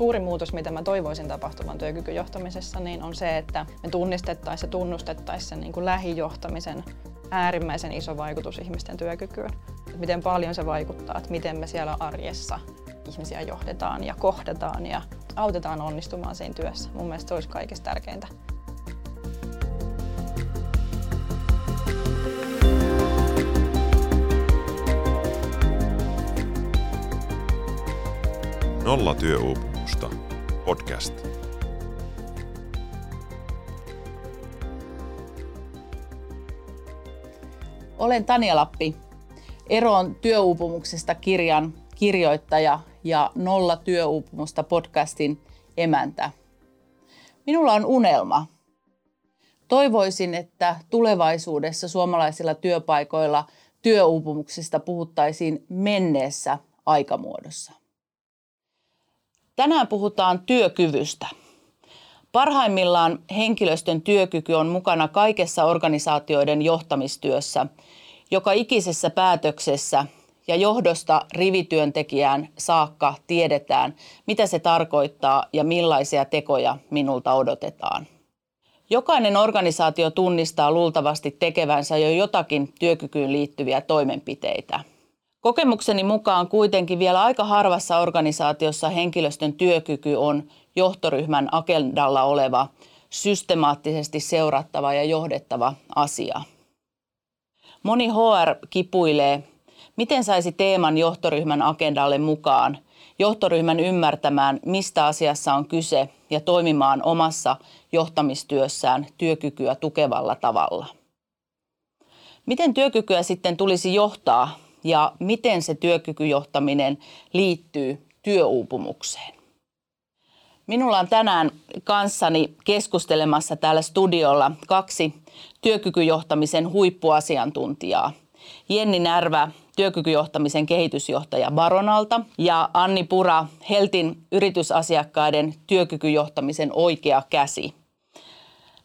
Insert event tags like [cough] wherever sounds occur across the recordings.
Suuri muutos, mitä mä toivoisin tapahtuvan työkykyjohtamisessa, niin on se, että me tunnistettaisiin ja tunnustettaisiin sen niin kuin lähijohtamisen äärimmäisen iso vaikutus ihmisten työkykyyn. Että miten paljon se vaikuttaa, että miten me siellä arjessa ihmisiä johdetaan ja kohdataan ja autetaan onnistumaan siinä työssä. Mun mielestä se olisi kaikista tärkeintä. Nolla työuupumusta. Podcast. Olen Tania Lappi, Eroon työuupumuksesta kirjan kirjoittaja ja Nolla työuupumusta podcastin emäntä. Minulla on unelma. Toivoisin, että tulevaisuudessa suomalaisilla työpaikoilla työuupumuksista puhuttaisiin menneessä aikamuodossa. Tänään puhutaan työkyvystä. Parhaimmillaan henkilöstön työkyky on mukana kaikessa organisaatioiden johtamistyössä, joka ikisessä päätöksessä ja johdosta rivityöntekijään saakka tiedetään, mitä se tarkoittaa ja millaisia tekoja minulta odotetaan. Jokainen organisaatio tunnistaa luultavasti tekevänsä jo jotakin työkykyyn liittyviä toimenpiteitä – Kokemukseni mukaan kuitenkin vielä aika harvassa organisaatiossa henkilöstön työkyky on johtoryhmän agendalla oleva, systemaattisesti seurattava ja johdettava asia. Moni HR kipuilee, miten saisi teeman johtoryhmän agendalle mukaan, johtoryhmän ymmärtämään, mistä asiassa on kyse ja toimimaan omassa johtamistyössään työkykyä tukevalla tavalla. Miten työkykyä sitten tulisi johtaa ja miten se työkykyjohtaminen liittyy työuupumukseen. Minulla on tänään kanssani keskustelemassa täällä studiolla kaksi työkykyjohtamisen huippuasiantuntijaa. Jenni Närvä, työkykyjohtamisen kehitysjohtaja Baronalta ja Anni Pura, Heltin yritysasiakkaiden työkykyjohtamisen oikea käsi.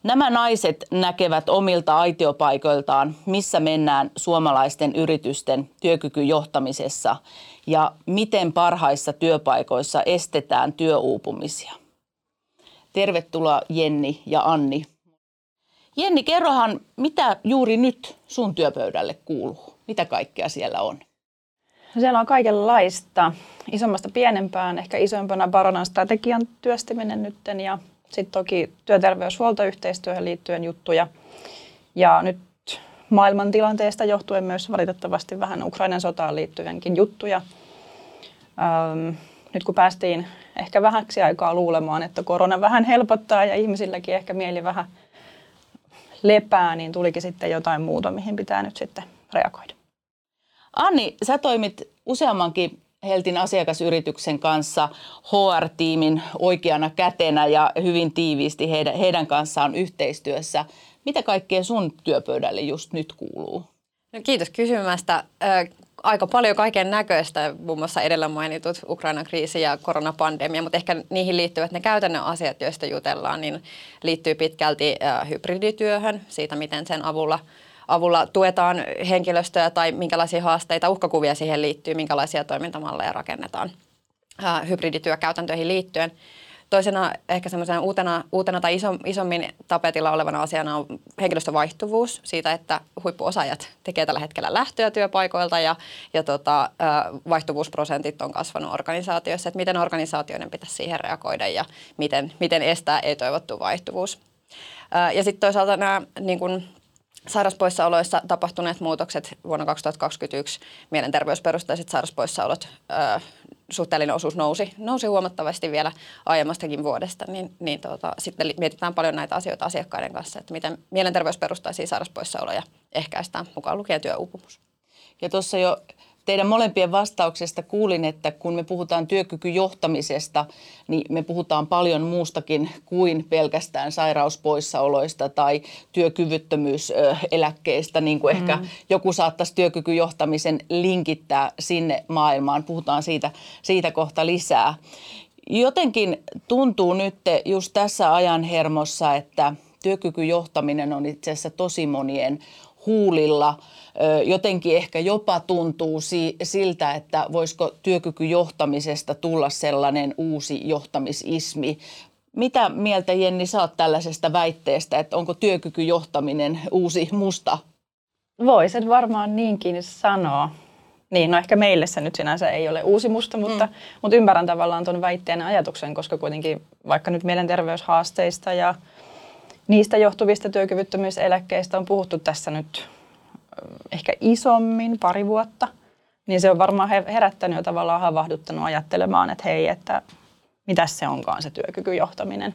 Nämä naiset näkevät omilta aitiopaikoiltaan, missä mennään suomalaisten yritysten työkykyjohtamisessa ja miten parhaissa työpaikoissa estetään työuupumisia. Tervetuloa Jenni ja Anni. Jenni, kerrohan, mitä juuri nyt sun työpöydälle kuuluu? Mitä kaikkea siellä on? No siellä on kaikenlaista. Isommasta pienempään, ehkä isompana Baronan strategian työstäminen nytten ja sitten toki työterveyshuoltoyhteistyöhön liittyen juttuja. Ja nyt maailman tilanteesta johtuen myös valitettavasti vähän Ukrainan sotaan liittyvienkin juttuja. Ähm, nyt kun päästiin ehkä vähäksi aikaa luulemaan, että korona vähän helpottaa ja ihmisilläkin ehkä mieli vähän lepää, niin tulikin sitten jotain muuta, mihin pitää nyt sitten reagoida. Anni, sä toimit useammankin Heltin asiakasyrityksen kanssa HR-tiimin oikeana kätenä ja hyvin tiiviisti heidän, heidän kanssaan yhteistyössä. Mitä kaikkea sun työpöydälle just nyt kuuluu? No kiitos kysymästä. Aika paljon kaiken näköistä, muun muassa edellä mainitut Ukrainan kriisi ja koronapandemia, mutta ehkä niihin liittyvät ne käytännön asiat, joista jutellaan, niin liittyy pitkälti hybridityöhön, siitä miten sen avulla – avulla tuetaan henkilöstöä tai minkälaisia haasteita, uhkakuvia siihen liittyy, minkälaisia toimintamalleja rakennetaan hybridityökäytäntöihin liittyen. Toisena ehkä semmoisena uutena, uutena tai iso, isommin tapetilla olevana asiana on henkilöstön vaihtuvuus siitä, että huippuosaajat tekee tällä hetkellä lähtöä työpaikoilta ja, ja tota, vaihtuvuusprosentit on kasvanut organisaatioissa, että miten organisaatioiden pitäisi siihen reagoida ja miten, miten estää ei-toivottu vaihtuvuus. Ja sitten toisaalta nämä niin kun, sairauspoissaoloissa tapahtuneet muutokset vuonna 2021, mielenterveysperustaiset sairauspoissaolot, ö, suhteellinen osuus nousi, nousi huomattavasti vielä aiemmastakin vuodesta, niin, niin tuota, sitten mietitään paljon näitä asioita asiakkaiden kanssa, että miten mielenterveysperustaisia sairauspoissaoloja ehkäistään, mukaan lukien työuupumus. Ja tuossa jo teidän molempien vastauksesta kuulin, että kun me puhutaan työkykyjohtamisesta, niin me puhutaan paljon muustakin kuin pelkästään sairauspoissaoloista tai työkyvyttömyyseläkkeistä, niin kuin mm. ehkä joku saattaisi työkykyjohtamisen linkittää sinne maailmaan. Puhutaan siitä, siitä kohta lisää. Jotenkin tuntuu nyt just tässä ajan hermossa, että työkykyjohtaminen on itse asiassa tosi monien huulilla. Jotenkin ehkä jopa tuntuu siltä, että voisiko työkykyjohtamisesta tulla sellainen uusi johtamisismi. Mitä mieltä Jenni saat tällaisesta väitteestä, että onko työkykyjohtaminen uusi musta? Voisit varmaan niinkin sanoa. Niin, no ehkä meille se nyt sinänsä ei ole uusi musta, mutta, mm. mutta ymmärrän tavallaan tuon väitteen ajatuksen, koska kuitenkin vaikka nyt mielenterveyshaasteista ja niistä johtuvista työkyvyttömyyseläkkeistä on puhuttu tässä nyt ehkä isommin pari vuotta, niin se on varmaan herättänyt jo tavallaan havahduttanut ajattelemaan, että hei, että mitä se onkaan se työkykyjohtaminen.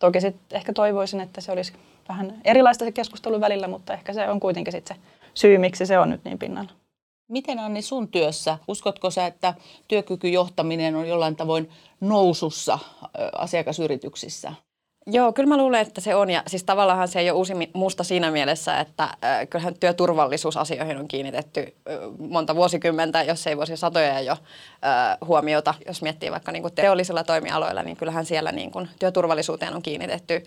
Toki sitten ehkä toivoisin, että se olisi vähän erilaista se keskustelun välillä, mutta ehkä se on kuitenkin sitten se syy, miksi se on nyt niin pinnalla. Miten Anni sun työssä, uskotko sä, että työkykyjohtaminen on jollain tavoin nousussa asiakasyrityksissä? Joo, kyllä mä luulen, että se on. Ja siis tavallaan se ei ole uusi musta siinä mielessä, että äh, kyllähän työturvallisuusasioihin on kiinnitetty monta vuosikymmentä, jos ei vuosia satoja jo huomiota. Jos miettii vaikka niin kuin teollisilla toimialoilla, niin kyllähän siellä niin kuin työturvallisuuteen on kiinnitetty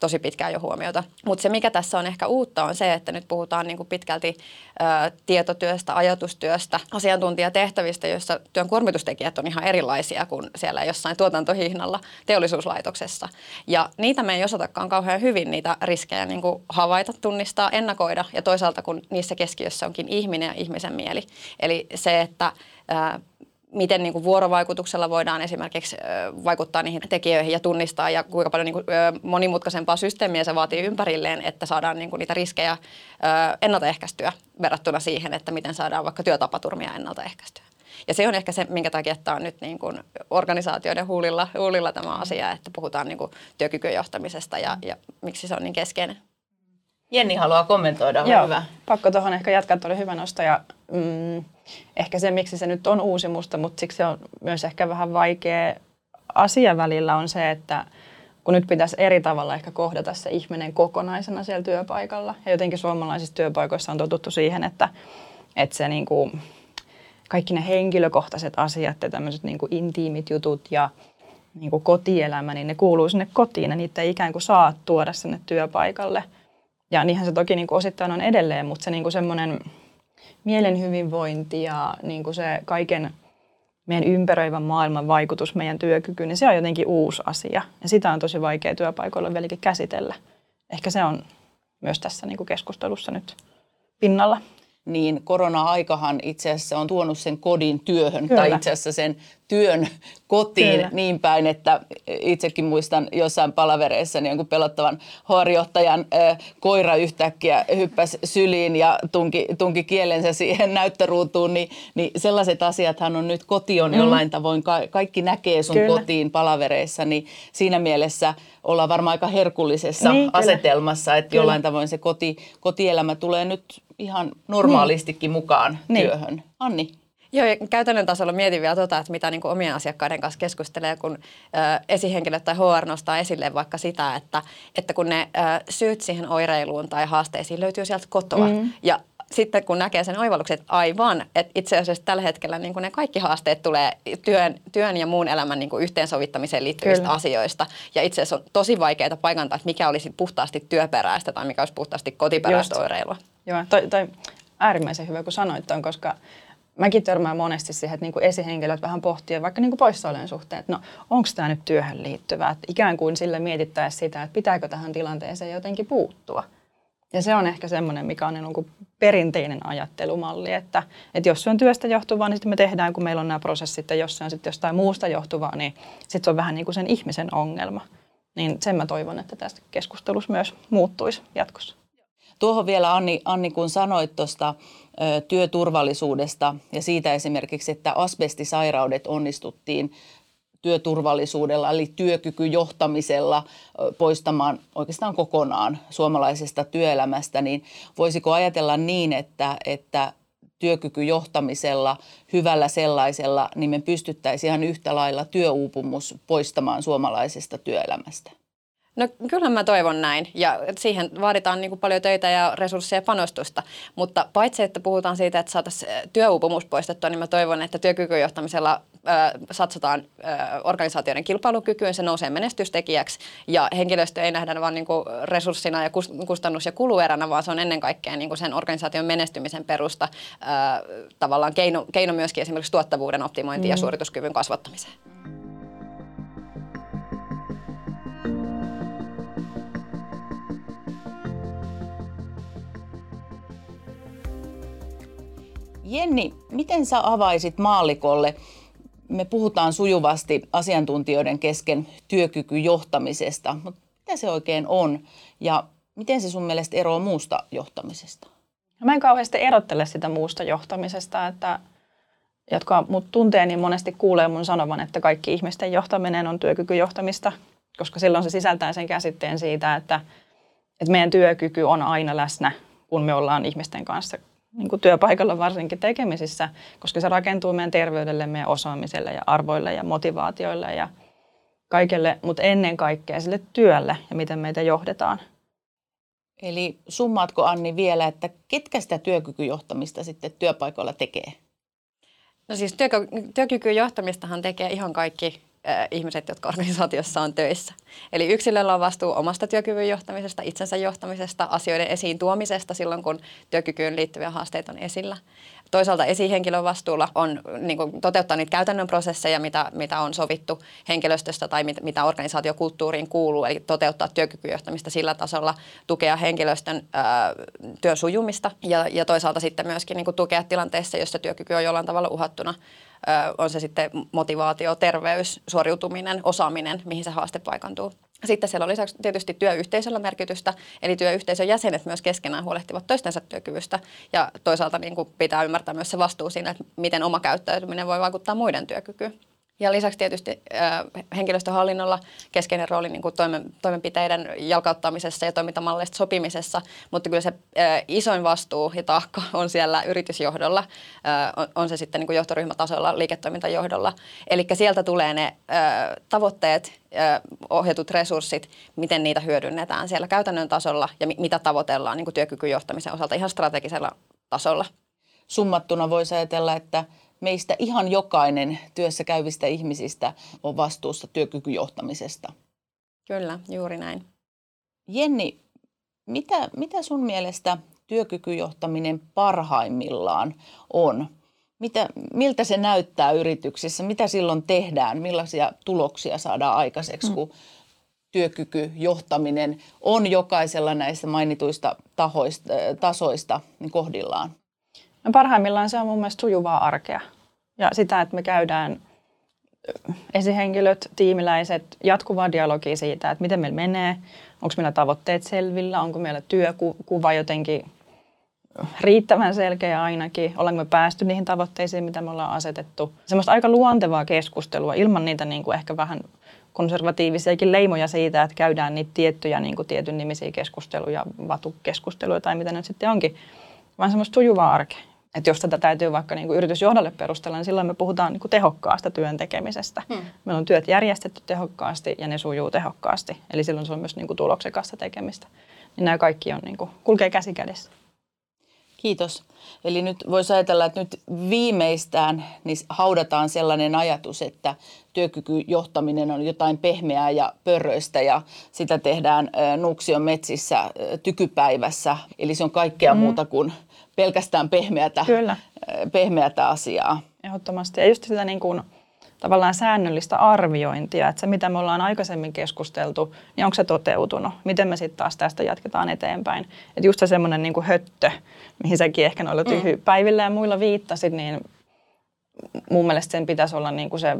tosi pitkään jo huomiota. Mutta se, mikä tässä on ehkä uutta, on se, että nyt puhutaan niin kuin pitkälti ö, tietotyöstä, ajatustyöstä, asiantuntijatehtävistä, joissa työn kuormitustekijät on ihan erilaisia kuin siellä jossain tuotantohihnalla teollisuuslaitoksessa. Ja niitä me ei osatakaan kauhean hyvin niitä riskejä niin kuin havaita, tunnistaa, ennakoida ja toisaalta kun niissä keskiössä onkin ihminen ja ihmisen mieli. Eli se, että miten niin kuin vuorovaikutuksella voidaan esimerkiksi vaikuttaa niihin tekijöihin ja tunnistaa ja kuinka paljon niin kuin, monimutkaisempaa systeemiä se vaatii ympärilleen, että saadaan niin kuin niitä riskejä ennaltaehkäistyä verrattuna siihen, että miten saadaan vaikka työtapaturmia ennaltaehkäistyä. Ja se on ehkä se, minkä takia tämä on nyt niin kuin organisaatioiden huulilla, huulilla tämä asia, että puhutaan niin kuin työkykyjohtamisesta ja, ja miksi se on niin keskeinen. Jenni haluaa kommentoida, Joo, hyvä. pakko tuohon ehkä jatkaa, oli hyvä nosto ja mm, ehkä se, miksi se nyt on uusi musta, mutta siksi se on myös ehkä vähän vaikea asia välillä on se, että kun nyt pitäisi eri tavalla ehkä kohdata se ihminen kokonaisena siellä työpaikalla. Ja jotenkin suomalaisissa työpaikoissa on totuttu siihen, että, että se niin kuin, kaikki ne henkilökohtaiset asiat ja tämmöiset niin kuin intiimit jutut ja niin kuin kotielämä, niin ne kuuluu sinne kotiin ja niitä ei ikään kuin saa tuoda sinne työpaikalle. Ja niinhän se toki niin kuin osittain on edelleen, mutta se niin kuin semmoinen mielen hyvinvointi ja niin kuin se kaiken meidän ympäröivän maailman vaikutus meidän työkykyyn, niin se on jotenkin uusi asia. Ja sitä on tosi vaikea työpaikoilla vieläkin käsitellä. Ehkä se on myös tässä niin kuin keskustelussa nyt pinnalla niin korona-aikahan itse asiassa on tuonut sen kodin työhön Kyllä. tai itse asiassa sen työn kotiin Kyllä. niin päin, että itsekin muistan jossain palavereissa niin kuin pelottavan harjoittajan äh, koira yhtäkkiä hyppäsi syliin ja tunki, tunki kielensä siihen näyttöruutuun, niin, niin sellaiset asiathan on nyt koti on mm. jollain tavoin, ka- kaikki näkee sun Kyllä. kotiin palavereissa, niin siinä mielessä ollaan varmaan aika herkullisessa niin, asetelmassa, että kyllä. jollain tavoin se koti, kotielämä tulee nyt ihan normaalistikin niin. mukaan niin. työhön. Anni? Joo, ja käytännön tasolla mietin vielä tota, että mitä niin kuin omien asiakkaiden kanssa keskustelee, kun ö, esihenkilöt tai HR nostaa esille vaikka sitä, että, että kun ne ö, syyt siihen oireiluun tai haasteisiin löytyy sieltä kotoa. Mm. Ja sitten kun näkee sen oivalluksen, että aivan, että itse asiassa tällä hetkellä niin kuin ne kaikki haasteet tulee työn, työn ja muun elämän niin kuin yhteensovittamiseen liittyvistä Kyllä. asioista. Ja itse asiassa on tosi vaikeaa paikantaa, että mikä olisi puhtaasti työperäistä tai mikä olisi puhtaasti kotiperäistä Just. oireilua. Joo, toi, toi äärimmäisen hyvä, kun sanoit ton, koska mäkin törmään monesti siihen, että niinku esihenkilöt vähän pohtii vaikka niinku poissaolojen suhteen, että no onko tämä nyt työhön liittyvää, että ikään kuin sille mietittäisiin sitä, että pitääkö tähän tilanteeseen jotenkin puuttua. Ja se on ehkä semmoinen, mikä on niin perinteinen ajattelumalli, että, että jos se on työstä johtuvaa, niin sitten me tehdään, kun meillä on nämä prosessit, ja jos se on sitten jostain muusta johtuvaa, niin sitten se on vähän niin kuin sen ihmisen ongelma. Niin sen mä toivon, että tästä keskustelussa myös muuttuisi jatkossa. Tuohon vielä Anni, Anni kun sanoit tuosta työturvallisuudesta ja siitä esimerkiksi, että asbestisairaudet onnistuttiin työturvallisuudella eli työkykyjohtamisella poistamaan oikeastaan kokonaan suomalaisesta työelämästä, niin voisiko ajatella niin, että, että työkykyjohtamisella, hyvällä sellaisella, niin me pystyttäisiin ihan yhtä lailla työuupumus poistamaan suomalaisesta työelämästä? No kyllä mä toivon näin ja siihen vaaditaan niin kuin paljon töitä ja resursseja ja panostusta, mutta paitsi että puhutaan siitä, että saataisiin työuupumus poistettua, niin mä toivon, että työkykyjohtamisella satsataan organisaatioiden kilpailukykyyn, se nousee menestystekijäksi ja henkilöstö ei nähdä vain niin resurssina ja kustannus- ja kulueränä, vaan se on ennen kaikkea niin kuin sen organisaation menestymisen perusta tavallaan keino, keino myöskin esimerkiksi tuottavuuden optimointiin mm. ja suorituskyvyn kasvattamiseen. Jenni, miten sä avaisit maallikolle me puhutaan sujuvasti asiantuntijoiden kesken työkykyjohtamisesta, mutta mitä se oikein on ja miten se sun mielestä eroaa muusta johtamisesta? Mä en kauheasti erottele sitä muusta johtamisesta, että jotka mut tuntee, niin monesti kuulee mun sanovan, että kaikki ihmisten johtaminen on työkykyjohtamista, koska silloin se sisältää sen käsitteen siitä, että, että meidän työkyky on aina läsnä, kun me ollaan ihmisten kanssa niin kuin työpaikalla varsinkin tekemisissä, koska se rakentuu meidän terveydelle, meidän osaamiselle ja arvoille ja motivaatioille ja kaikelle, mutta ennen kaikkea sille työlle ja miten meitä johdetaan. Eli summaatko Anni vielä, että ketkä sitä työkykyjohtamista sitten työpaikoilla tekee? No siis työkykyjohtamistahan tekee ihan kaikki ihmiset, jotka organisaatiossa on töissä. Eli yksilöllä on vastuu omasta työkyvyn johtamisesta, itsensä johtamisesta, asioiden esiin tuomisesta silloin, kun työkykyyn liittyviä haasteita on esillä. Toisaalta esihenkilön vastuulla on niin kuin, toteuttaa niitä käytännön prosesseja, mitä, mitä on sovittu henkilöstöstä tai mit, mitä organisaatiokulttuuriin kuuluu, eli toteuttaa työkykyjohtamista sillä tasolla, tukea henkilöstön ää, työn sujumista ja, ja toisaalta sitten myöskin niin kuin, tukea tilanteessa, jossa työkyky on jollain tavalla uhattuna on se sitten motivaatio, terveys, suoriutuminen, osaaminen, mihin se haaste paikantuu. Sitten siellä on lisäksi tietysti työyhteisöllä merkitystä, eli työyhteisön jäsenet myös keskenään huolehtivat toistensa työkyvystä ja toisaalta niin kuin pitää ymmärtää myös se vastuu siinä, että miten oma käyttäytyminen voi vaikuttaa muiden työkykyyn. Ja lisäksi tietysti äh, henkilöstöhallinnolla keskeinen rooli niin kuin toimen, toimenpiteiden jalkauttamisessa ja toimintamalleista sopimisessa, mutta kyllä se äh, isoin vastuu ja taakka on siellä yritysjohdolla, äh, on, on se sitten niin kuin johtoryhmätasolla, liiketoimintajohdolla. Eli sieltä tulee ne äh, tavoitteet, äh, ohjatut resurssit, miten niitä hyödynnetään siellä käytännön tasolla ja mi- mitä tavoitellaan niin kuin työkykyjohtamisen osalta ihan strategisella tasolla. Summattuna voisi ajatella, että meistä ihan jokainen työssä käyvistä ihmisistä on vastuussa työkykyjohtamisesta. Kyllä, juuri näin. Jenni, mitä, mitä sun mielestä työkykyjohtaminen parhaimmillaan on? Mitä, miltä se näyttää yrityksissä? Mitä silloin tehdään? Millaisia tuloksia saadaan aikaiseksi, mm. kun työkykyjohtaminen on jokaisella näistä mainituista tahoista, tasoista kohdillaan? No parhaimmillaan se on mun mielestä sujuvaa arkea. Ja sitä, että me käydään esihenkilöt, tiimiläiset, jatkuvaa dialogia siitä, että miten meillä menee, onko meillä tavoitteet selvillä, onko meillä työkuva jotenkin riittävän selkeä ainakin, ollaanko me päästy niihin tavoitteisiin, mitä me ollaan asetettu. Semmoista aika luontevaa keskustelua ilman niitä niin kuin ehkä vähän konservatiivisiakin leimoja siitä, että käydään niitä tiettyjä niin kuin tietyn nimisiä keskusteluja, vatukeskusteluja tai mitä nyt sitten onkin, vaan semmoista sujuvaa arkea. Että jos tätä täytyy vaikka niin kuin yritysjohdolle perustella, niin silloin me puhutaan niin kuin tehokkaasta työn tekemisestä. Hmm. Meillä on työt järjestetty tehokkaasti ja ne sujuu tehokkaasti. Eli silloin se on myös niin kuin tuloksekasta tekemistä. Niin nämä kaikki on, niin kuin, kulkee käsi kädessä. Kiitos. Eli nyt voisi ajatella, että nyt viimeistään niin haudataan sellainen ajatus, että työkykyjohtaminen on jotain pehmeää ja pörröistä ja sitä tehdään Nuksion metsissä tykypäivässä. Eli se on kaikkea mm. muuta kuin pelkästään pehmeätä, Kyllä. pehmeätä asiaa. Ehdottomasti. Ja just sitä niin kuin, tavallaan säännöllistä arviointia, että se mitä me ollaan aikaisemmin keskusteltu, niin onko se toteutunut? Miten me sitten taas tästä jatketaan eteenpäin? Että just se semmoinen niin höttö, mihin säkin ehkä noilla mm. tyhjypäivillä ja muilla viittasit, niin mun mielestä sen pitäisi olla niin kuin se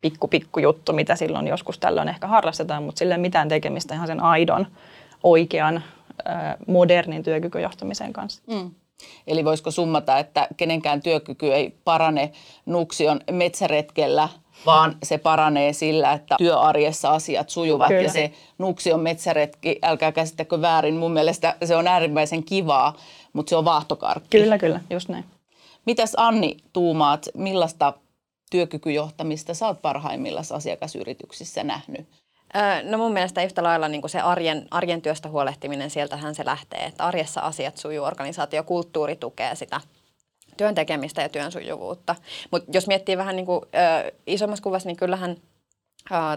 pikku pikku juttu, mitä silloin joskus tällöin ehkä harrastetaan, mutta sille mitään tekemistä ihan sen aidon, oikean modernin työkykyjohtamisen kanssa. Mm. Eli voisiko summata, että kenenkään työkyky ei parane Nuksion metsäretkellä, vaan se paranee sillä, että työarjessa asiat sujuvat. Kyllä. Ja se Nuksion metsäretki, älkää käsittäkö väärin, mun mielestä se on äärimmäisen kivaa, mutta se on vaahtokarkki. Kyllä, kyllä, just näin. Mitäs Anni tuumaat, millaista työkykyjohtamista sä oot parhaimmillaan asiakasyrityksissä nähnyt? No mun mielestä yhtä lailla niin kuin se arjen, arjen työstä huolehtiminen, sieltähän se lähtee, että arjessa asiat sujuu, organisaatiokulttuuri tukee sitä työn tekemistä ja työn sujuvuutta. Mutta jos miettii vähän niin kuin, ö, isommassa kuvassa, niin kyllähän –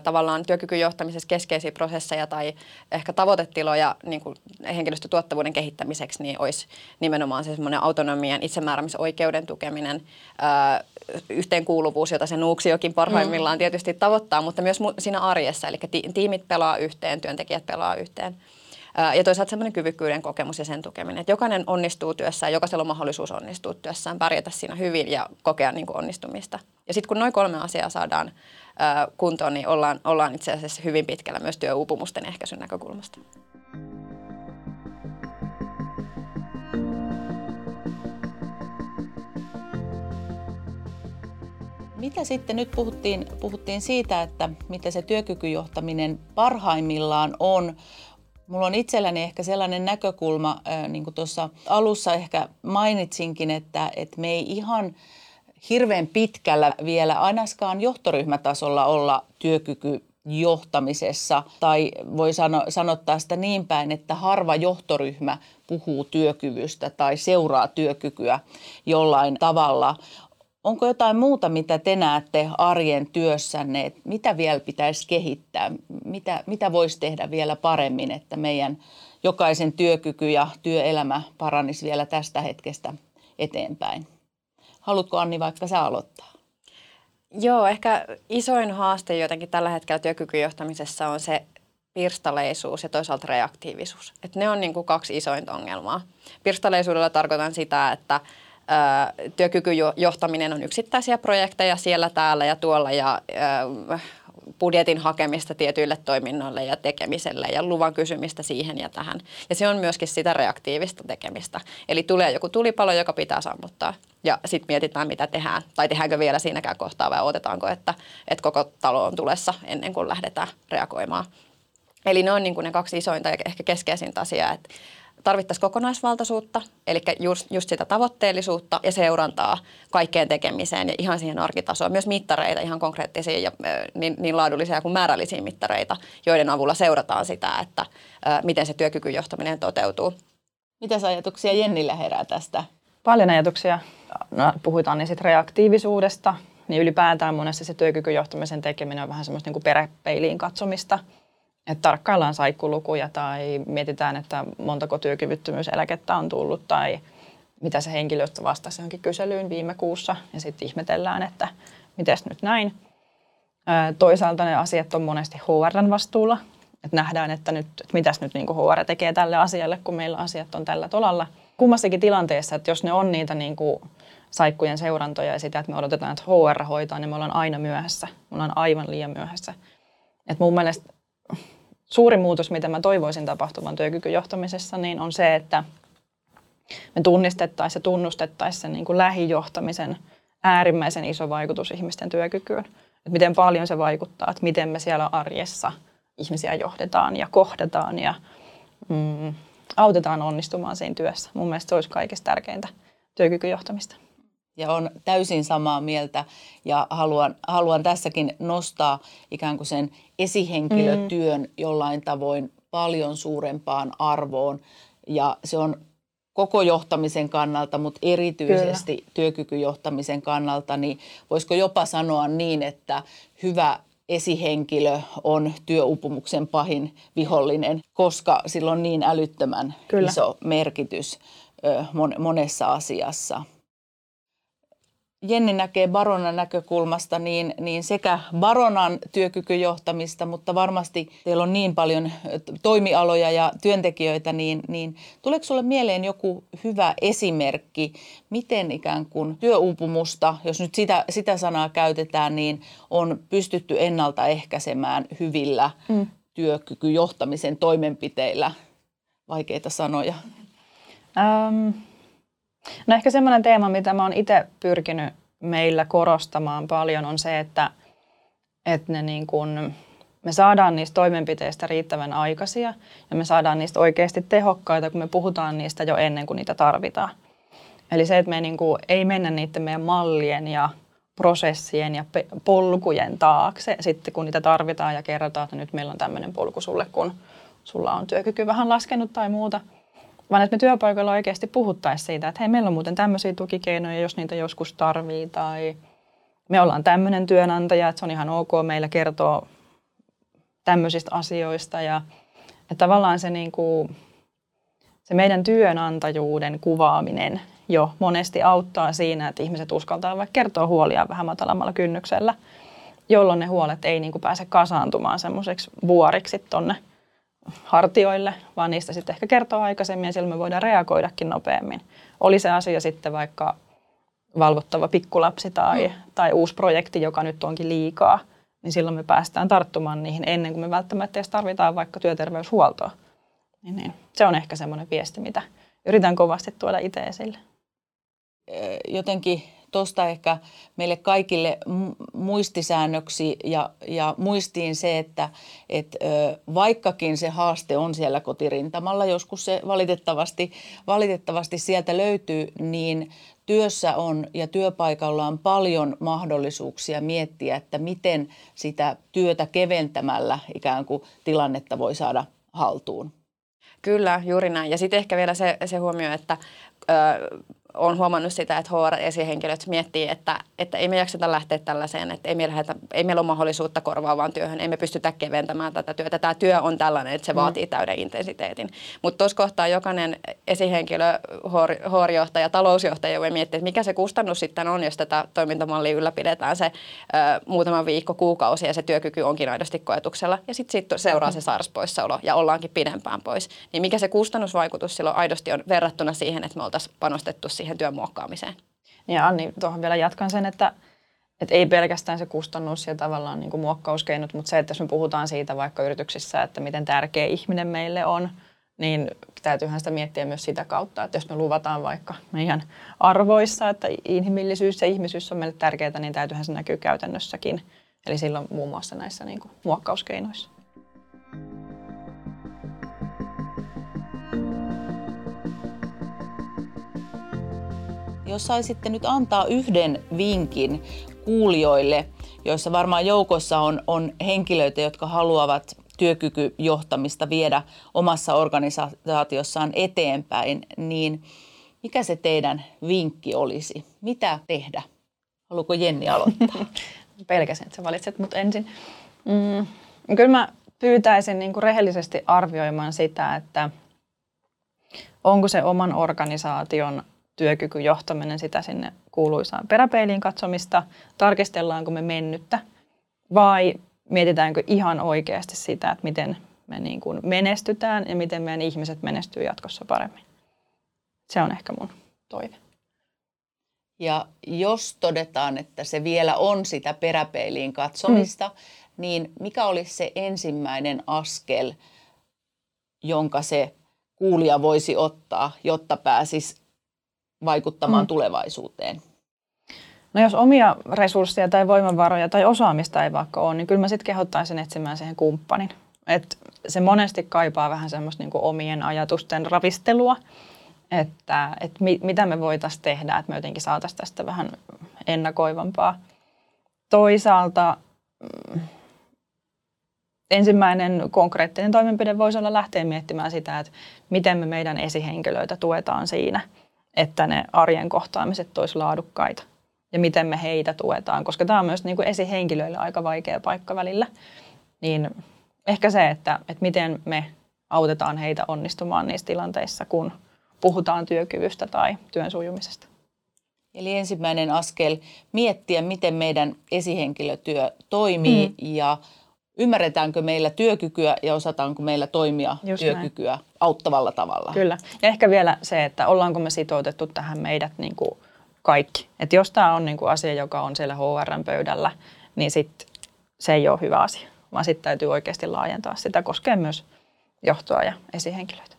tavallaan työkykyjohtamisessa keskeisiä prosesseja tai ehkä tavoitetiloja niin kuin henkilöstötuottavuuden kehittämiseksi, niin olisi nimenomaan se semmoinen autonomian itsemääräämisoikeuden tukeminen, ää, yhteenkuuluvuus, jota se Nuuksiokin parhaimmillaan mm. tietysti tavoittaa, mutta myös siinä arjessa, eli ti- tiimit pelaa yhteen, työntekijät pelaa yhteen. Ja toisaalta semmoinen kyvykkyyden kokemus ja sen tukeminen, että jokainen onnistuu työssään, jokaisella on mahdollisuus onnistua työssään, pärjätä siinä hyvin ja kokea niin kuin onnistumista. Ja sitten kun noin kolme asiaa saadaan kuntoon, niin ollaan, ollaan itse asiassa hyvin pitkällä myös työuupumusten ehkäisyn näkökulmasta. Mitä sitten nyt puhuttiin, puhuttiin siitä, että mitä se työkykyjohtaminen parhaimmillaan on. Mulla on itselläni ehkä sellainen näkökulma, niin kuin tuossa alussa ehkä mainitsinkin, että, että me ei ihan hirveän pitkällä vielä ainakaan johtoryhmätasolla olla työkyky johtamisessa, tai voi sano, sanottaa sitä niin päin, että harva johtoryhmä puhuu työkyvystä tai seuraa työkykyä jollain tavalla. Onko jotain muuta, mitä te näette arjen työssänne, että mitä vielä pitäisi kehittää, mitä, mitä voisi tehdä vielä paremmin, että meidän jokaisen työkyky ja työelämä paranisi vielä tästä hetkestä eteenpäin? Haluatko Anni vaikka sä aloittaa? Joo, ehkä isoin haaste jotenkin tällä hetkellä työkykyjohtamisessa on se pirstaleisuus ja toisaalta reaktiivisuus. Et ne on niin kuin kaksi isointa ongelmaa. Pirstaleisuudella tarkoitan sitä, että työkykyjohtaminen on yksittäisiä projekteja siellä, täällä ja tuolla ja budjetin hakemista tietyille toiminnoille ja tekemiselle ja luvan kysymistä siihen ja tähän. Ja se on myöskin sitä reaktiivista tekemistä. Eli tulee joku tulipalo, joka pitää sammuttaa ja sitten mietitään, mitä tehdään. Tai tehdäänkö vielä siinäkään kohtaa vai odotetaanko, että, että koko talo on tulessa ennen kuin lähdetään reagoimaan. Eli ne on niin kuin ne kaksi isointa ja ehkä keskeisintä asiaa, että tarvittaisiin kokonaisvaltaisuutta, eli just, just sitä tavoitteellisuutta ja seurantaa kaikkeen tekemiseen ja ihan siihen arkitasoon. Myös mittareita, ihan konkreettisia ja niin, niin laadullisia kuin määrällisiä mittareita, joiden avulla seurataan sitä, että miten se työkykyjohtaminen toteutuu. Mitä ajatuksia Jennillä herää tästä? Paljon ajatuksia. No, puhutaan niin sit reaktiivisuudesta, niin ylipäätään monessa se työkykyjohtamisen tekeminen on vähän semmoista niin kuin peräpeiliin katsomista – että tarkkaillaan saikkulukuja tai mietitään, että montako työkyvyttömyyseläkettä on tullut tai mitä se henkilöstö vastasi johonkin kyselyyn viime kuussa ja sitten ihmetellään, että miten nyt näin. Toisaalta ne asiat on monesti HRn vastuulla, että nähdään, että, nyt, että mitäs nyt niin HR tekee tälle asialle, kun meillä asiat on tällä tolalla. Kummassakin tilanteessa, että jos ne on niitä niin kuin saikkujen seurantoja ja sitä, että me odotetaan, että HR hoitaa, niin me ollaan aina myöhässä. Me ollaan aivan liian myöhässä. Et mun mielestä suuri muutos, mitä mä toivoisin tapahtuvan työkykyjohtamisessa, niin on se, että me tunnistettaisiin ja tunnustettaisiin sen niin kuin lähijohtamisen äärimmäisen iso vaikutus ihmisten työkykyyn. Että miten paljon se vaikuttaa, että miten me siellä arjessa ihmisiä johdetaan ja kohdataan ja mm, autetaan onnistumaan siinä työssä. Mun mielestä se olisi kaikista tärkeintä työkykyjohtamista ja on täysin samaa mieltä ja haluan, haluan tässäkin nostaa ikään kuin sen esihenkilötyön mm. jollain tavoin paljon suurempaan arvoon ja se on koko johtamisen kannalta, mutta erityisesti Kyllä. työkykyjohtamisen kannalta, niin voisiko jopa sanoa niin, että hyvä esihenkilö on työupumuksen pahin vihollinen, koska sillä on niin älyttömän Kyllä. iso merkitys monessa asiassa. Jenni näkee baronan näkökulmasta niin, niin sekä baronan työkykyjohtamista, mutta varmasti teillä on niin paljon toimialoja ja työntekijöitä, niin, niin tuleeko sinulle mieleen joku hyvä esimerkki, miten ikään kuin työuupumusta, jos nyt sitä, sitä sanaa käytetään, niin on pystytty ennaltaehkäisemään hyvillä mm. työkykyjohtamisen toimenpiteillä? Vaikeita sanoja. Um No ehkä semmoinen teema, mitä mä oon itse pyrkinyt meillä korostamaan paljon, on se, että, että ne niin kun, me saadaan niistä toimenpiteistä riittävän aikaisia ja me saadaan niistä oikeasti tehokkaita, kun me puhutaan niistä jo ennen kuin niitä tarvitaan. Eli se, että me niin kuin, ei mennä niiden meidän mallien ja prosessien ja polkujen taakse sitten, kun niitä tarvitaan ja kerrotaan, että nyt meillä on tämmöinen polku sulle, kun sulla on työkyky vähän laskenut tai muuta. Vaan että me työpaikalla oikeasti puhuttaisiin siitä, että hei, meillä on muuten tämmöisiä tukikeinoja, jos niitä joskus tarvii tai me ollaan tämmöinen työnantaja, että se on ihan ok meillä kertoa tämmöisistä asioista. Ja että tavallaan se, niin kuin, se meidän työnantajuuden kuvaaminen jo monesti auttaa siinä, että ihmiset uskaltaa vaikka kertoa huolia vähän matalammalla kynnyksellä, jolloin ne huolet ei niin kuin pääse kasaantumaan semmoiseksi vuoriksi tonne hartioille, vaan niistä sitten ehkä kertoo aikaisemmin ja silloin me voidaan reagoidakin nopeammin. Oli se asia sitten vaikka valvottava pikkulapsi tai, mm. tai uusi projekti, joka nyt onkin liikaa, niin silloin me päästään tarttumaan niihin ennen kuin me välttämättä edes tarvitaan vaikka työterveyshuoltoa. Niin, niin. Se on ehkä semmoinen viesti, mitä yritän kovasti tuoda itse esille. Jotenkin tuosta ehkä meille kaikille muistisäännöksi ja, ja muistiin se, että et, vaikkakin se haaste on siellä kotirintamalla, joskus se valitettavasti, valitettavasti sieltä löytyy, niin työssä on ja työpaikalla on paljon mahdollisuuksia miettiä, että miten sitä työtä keventämällä ikään kuin tilannetta voi saada haltuun. Kyllä, juuri näin. Ja sitten ehkä vielä se, se huomio, että ö, olen huomannut sitä, että HR-esihenkilöt miettii, että, että ei me jakseta lähteä tällaiseen, että ei meillä, lähetä, ei meillä ole mahdollisuutta korvaavaan työhön, ei me pystytä keventämään tätä työtä. Tämä työ on tällainen, että se mm. vaatii täyden intensiteetin. Mutta tuossa kohtaa jokainen esihenkilö, HR-johtaja, talousjohtaja voi miettiä, että mikä se kustannus sitten on, jos tätä toimintamallia ylläpidetään se ö, muutama viikko, kuukausi ja se työkyky onkin aidosti koetuksella. Ja sitten sit seuraa se sairauspoissaolo ja ollaankin pidempään pois. Niin mikä se kustannusvaikutus silloin aidosti on verrattuna siihen, että me oltaisiin panostettu siihen työn muokkaamiseen. Ja Anni, tuohon vielä jatkan sen, että, että ei pelkästään se kustannus ja tavallaan niin kuin muokkauskeinot, mutta se, että jos me puhutaan siitä vaikka yrityksissä, että miten tärkeä ihminen meille on, niin täytyyhän sitä miettiä myös sitä kautta, että jos me luvataan vaikka meidän arvoissa, että inhimillisyys ja ihmisyys on meille tärkeää, niin täytyyhän se näkyy käytännössäkin. Eli silloin muun muassa näissä niin kuin muokkauskeinoissa. Jos saisitte nyt antaa yhden vinkin kuulijoille, joissa varmaan joukossa on, on henkilöitä, jotka haluavat työkykyjohtamista viedä omassa organisaatiossaan eteenpäin, niin mikä se teidän vinkki olisi? Mitä tehdä? Haluatko Jenni aloittaa? [laughs] Pelkäsin, että sä valitset mut ensin. Mm, kyllä mä pyytäisin niin kuin rehellisesti arvioimaan sitä, että onko se oman organisaation työkykyjohtaminen sitä sinne kuuluisaan peräpeiliin katsomista, tarkistellaanko me mennyttä vai mietitäänkö ihan oikeasti sitä, että miten me niin kuin menestytään ja miten meidän ihmiset menestyy jatkossa paremmin. Se on ehkä mun toive. Ja jos todetaan, että se vielä on sitä peräpeiliin katsomista, mm. niin mikä olisi se ensimmäinen askel, jonka se kuulija voisi ottaa, jotta pääsisi vaikuttamaan mm. tulevaisuuteen? No jos omia resursseja tai voimavaroja tai osaamista ei vaikka ole, niin kyllä mä sitten kehottaisin etsimään siihen kumppanin. Et se monesti kaipaa vähän semmoista niinku omien ajatusten ravistelua, että et mi, mitä me voitaisiin tehdä, että me jotenkin saataisiin tästä vähän ennakoivampaa. Toisaalta mm, ensimmäinen konkreettinen toimenpide voisi olla lähteä miettimään sitä, että miten me meidän esihenkilöitä tuetaan siinä – että ne arjen kohtaamiset olisi laadukkaita ja miten me heitä tuetaan, koska tämä on myös niin kuin esihenkilöille aika vaikea paikka välillä. Niin ehkä se, että, että miten me autetaan heitä onnistumaan niissä tilanteissa, kun puhutaan työkyvystä tai työn sujumisesta. Eli ensimmäinen askel miettiä, miten meidän esihenkilötyö toimii mm. ja ymmärretäänkö meillä työkykyä ja osataanko meillä toimia Just työkykyä näin. auttavalla tavalla. Kyllä. Ja ehkä vielä se, että ollaanko me sitoutettu tähän meidät niin kuin kaikki. Että jos tämä on niin kuin asia, joka on siellä HRn pöydällä, niin sit se ei ole hyvä asia, vaan sitten täytyy oikeasti laajentaa sitä koskee myös johtoa ja esihenkilöitä.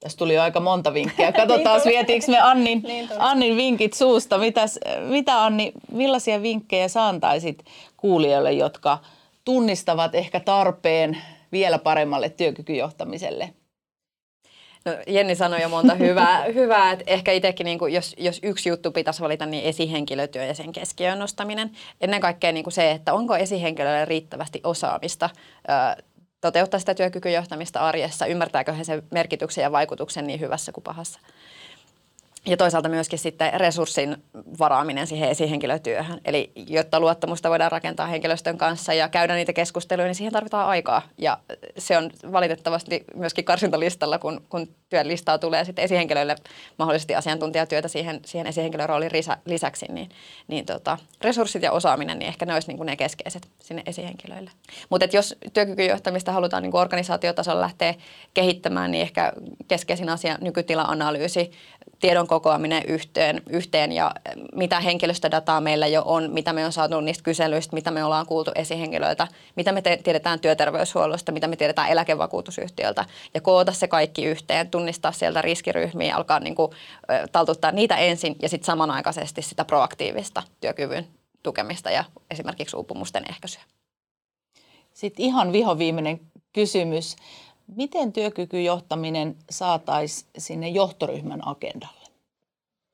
Tässä tuli jo aika monta vinkkiä. [laughs] Katsotaan, niin vietiinkö me Annin, niin Annin vinkit suusta. Mitäs, mitä Anni, millaisia vinkkejä sä antaisit kuulijoille, jotka – tunnistavat ehkä tarpeen vielä paremmalle työkykyjohtamiselle? No, Jenni sanoi jo monta hyvää, [laughs] hyvää että ehkä itsekin niin kuin, jos, jos yksi juttu pitäisi valita, niin esihenkilötyö ja sen keskiöön nostaminen. Ennen kaikkea niin kuin se, että onko esihenkilölle riittävästi osaamista ö, toteuttaa sitä työkykyjohtamista arjessa, ymmärtääkö he sen merkityksen ja vaikutuksen niin hyvässä kuin pahassa ja toisaalta myöskin sitten resurssin varaaminen siihen esihenkilötyöhön. Eli jotta luottamusta voidaan rakentaa henkilöstön kanssa ja käydä niitä keskusteluja, niin siihen tarvitaan aikaa. Ja se on valitettavasti myöskin karsintalistalla, kun, kun työlistaa tulee sitten esihenkilöille mahdollisesti asiantuntijatyötä siihen, siihen esihenkilön roolin lisä, lisäksi, niin, niin tota, resurssit ja osaaminen, niin ehkä ne olisi niin kuin ne keskeiset sinne esihenkilöille. Mutta jos työkykyjohtamista halutaan niin kuin organisaatiotasolla lähteä kehittämään, niin ehkä keskeisin asia nykytila-analyysi, tiedon kokoaminen yhteen, yhteen ja mitä henkilöstödataa meillä jo on, mitä me on saatu niistä kyselyistä, mitä me ollaan kuultu esihenkilöiltä, mitä me te- tiedetään työterveyshuollosta, mitä me tiedetään eläkevakuutusyhtiöltä ja koota se kaikki yhteen, tunnistaa sieltä riskiryhmiä, alkaa niin kuin, taltuttaa niitä ensin ja sitten samanaikaisesti sitä proaktiivista työkyvyn tukemista ja esimerkiksi uupumusten ehkäisyä. Sitten ihan vihoviimeinen kysymys. Miten työkykyjohtaminen saataisiin sinne johtoryhmän agendalle?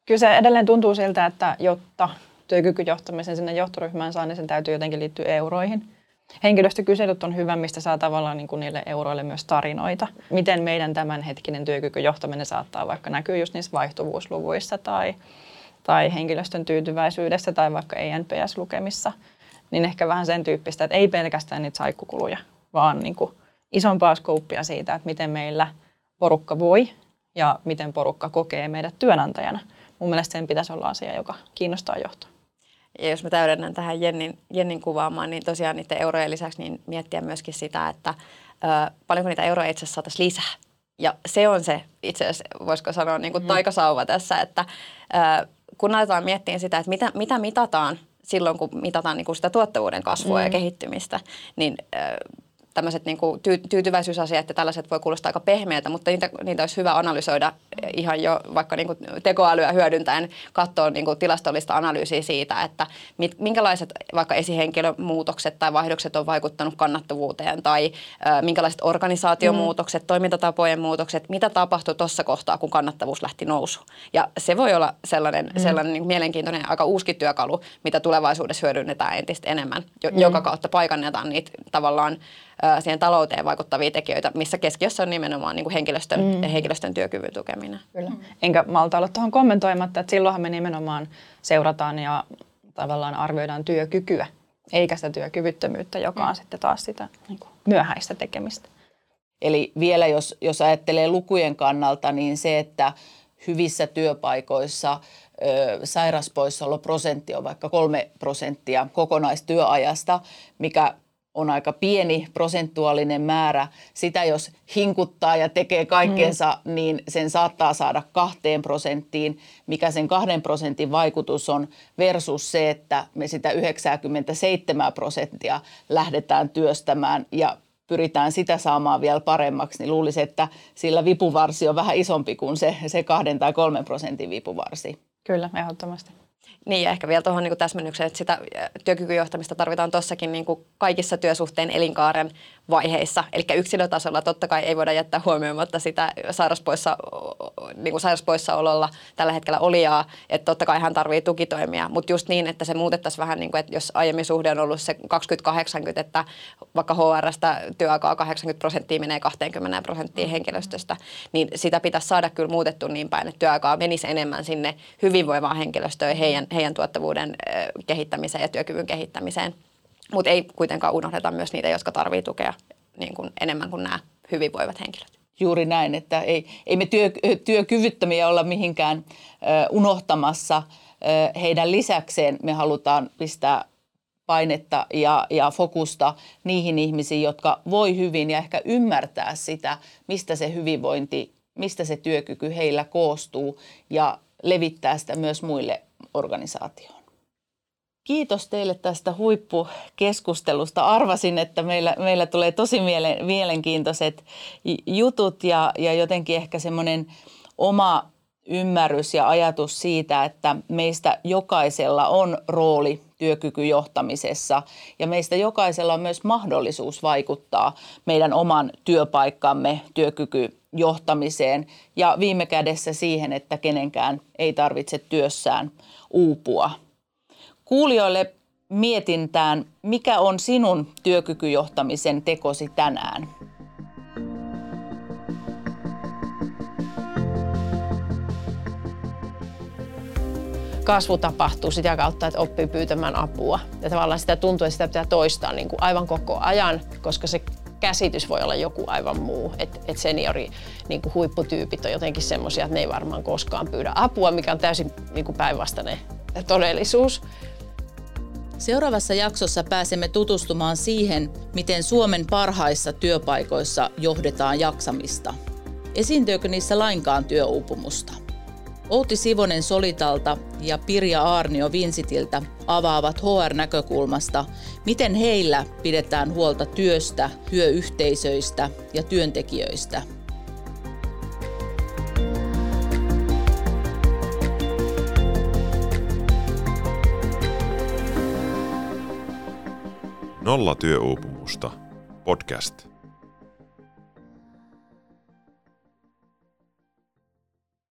Kyllä se edelleen tuntuu siltä, että jotta työkykyjohtamisen sinne johtoryhmään saa, niin sen täytyy jotenkin liittyä euroihin. Henkilöstökyselyt on hyvä, mistä saa tavallaan niin kuin niille euroille myös tarinoita. Miten meidän tämänhetkinen työkykyjohtaminen saattaa vaikka näkyä just niissä vaihtuvuusluvuissa tai, tai henkilöstön tyytyväisyydessä tai vaikka ENPS-lukemissa. Niin ehkä vähän sen tyyppistä, että ei pelkästään niitä saikkukuluja, vaan niin kuin isompaa skouppia siitä, että miten meillä porukka voi ja miten porukka kokee meidät työnantajana. Mun mielestä sen pitäisi olla asia, joka kiinnostaa johtoa. Ja jos mä täydennän tähän Jennin, Jennin kuvaamaan, niin tosiaan niiden eurojen lisäksi niin miettiä myöskin sitä, että ö, paljonko niitä euroja itse asiassa saataisiin lisää. Ja se on se itse asiassa, voisiko sanoa, niin kuin mm. taikasauva tässä, että ö, kun aletaan miettiä sitä, että mitä, mitä mitataan silloin, kun mitataan niin kuin sitä tuottavuuden kasvua mm. ja kehittymistä, niin ö, tämmöiset niin kuin tyy- tyytyväisyysasiat ja tällaiset voi kuulostaa aika pehmeältä, mutta niitä, niitä olisi hyvä analysoida ihan jo vaikka niin kuin tekoälyä hyödyntäen, katsoa niin kuin tilastollista analyysiä siitä, että mit, minkälaiset vaikka esihenkilömuutokset tai vaihdokset on vaikuttanut kannattavuuteen tai ö, minkälaiset organisaatiomuutokset, mm. toimintatapojen muutokset, mitä tapahtui tuossa kohtaa, kun kannattavuus lähti nousuun. Ja se voi olla sellainen, mm. sellainen niin mielenkiintoinen, aika uusi työkalu, mitä tulevaisuudessa hyödynnetään entistä enemmän, jo, mm. joka kautta paikannetaan niitä tavallaan siihen talouteen vaikuttavia tekijöitä, missä keskiössä on nimenomaan niin kuin henkilöstön, mm. henkilöstön työkyvyn tukeminen. Kyllä. Mm. Enkä malta olla tuohon kommentoimatta, että silloinhan me nimenomaan seurataan ja tavallaan arvioidaan työkykyä, eikä sitä työkyvyttömyyttä, joka on mm. sitten taas sitä niin kuin myöhäistä tekemistä. Eli vielä jos, jos ajattelee lukujen kannalta, niin se, että hyvissä työpaikoissa ö, sairaspoissaoloprosentti on vaikka kolme prosenttia kokonaistyöajasta, mikä on aika pieni prosentuaalinen määrä. Sitä jos hinkuttaa ja tekee kaikkeensa, mm. niin sen saattaa saada kahteen prosenttiin. Mikä sen kahden prosentin vaikutus on versus se, että me sitä 97 prosenttia lähdetään työstämään ja pyritään sitä saamaan vielä paremmaksi, niin luulisin, että sillä vipuvarsi on vähän isompi kuin se, se kahden tai kolmen prosentin vipuvarsi. Kyllä, ehdottomasti. Niin, ja ehkä vielä tuohon niin täsmennykseen, että sitä työkykyjohtamista tarvitaan tuossakin niin kaikissa työsuhteen elinkaaren vaiheissa. Eli yksilötasolla totta kai ei voida jättää huomioimatta sitä sairauspoissa, niin kuin sairauspoissaololla tällä hetkellä olijaa, että totta kai hän tarvitsee tukitoimia, mutta just niin, että se muutettaisiin vähän niin kuin, että jos aiemmin suhde on ollut se 20-80, että vaikka HRstä työaikaa 80 prosenttia menee 20 prosenttia henkilöstöstä, niin sitä pitäisi saada kyllä muutettu niin päin, että työaikaa menisi enemmän sinne hyvinvoivaan henkilöstöön, heidän, heidän tuottavuuden kehittämiseen ja työkyvyn kehittämiseen. Mutta ei kuitenkaan unohdeta myös niitä, jotka tarvitsevat tukea niin kuin enemmän kuin nämä hyvinvoivat henkilöt. Juuri näin, että ei, ei me työ, työkyvyttömiä olla mihinkään ö, unohtamassa. Ö, heidän lisäkseen me halutaan pistää painetta ja, ja fokusta niihin ihmisiin, jotka voi hyvin ja ehkä ymmärtää sitä, mistä se hyvinvointi, mistä se työkyky heillä koostuu ja levittää sitä myös muille organisaatioon. Kiitos teille tästä huippukeskustelusta. Arvasin, että meillä, meillä tulee tosi mielenkiintoiset jutut ja, ja jotenkin ehkä semmoinen oma ymmärrys ja ajatus siitä, että meistä jokaisella on rooli työkykyjohtamisessa ja meistä jokaisella on myös mahdollisuus vaikuttaa meidän oman työpaikkamme työkykyjohtamiseen ja viime kädessä siihen, että kenenkään ei tarvitse työssään uupua. Kuulijoille mietintään, mikä on sinun työkykyjohtamisen tekosi tänään? kasvu tapahtuu sitä kautta, että oppii pyytämään apua. Ja tavallaan sitä tuntuu, että sitä pitää toistaa niin kuin aivan koko ajan, koska se käsitys voi olla joku aivan muu. Että et seniori niin kuin huipputyypit on jotenkin semmoisia, että ne ei varmaan koskaan pyydä apua, mikä on täysin niin kuin päinvastainen todellisuus. Seuraavassa jaksossa pääsemme tutustumaan siihen, miten Suomen parhaissa työpaikoissa johdetaan jaksamista. Esiintyykö niissä lainkaan työuupumusta? Outi Sivonen Solitalta ja Pirja Aarnio Vinsitiltä avaavat HR-näkökulmasta, miten heillä pidetään huolta työstä, työyhteisöistä ja työntekijöistä. Nolla työuupumusta. Podcast.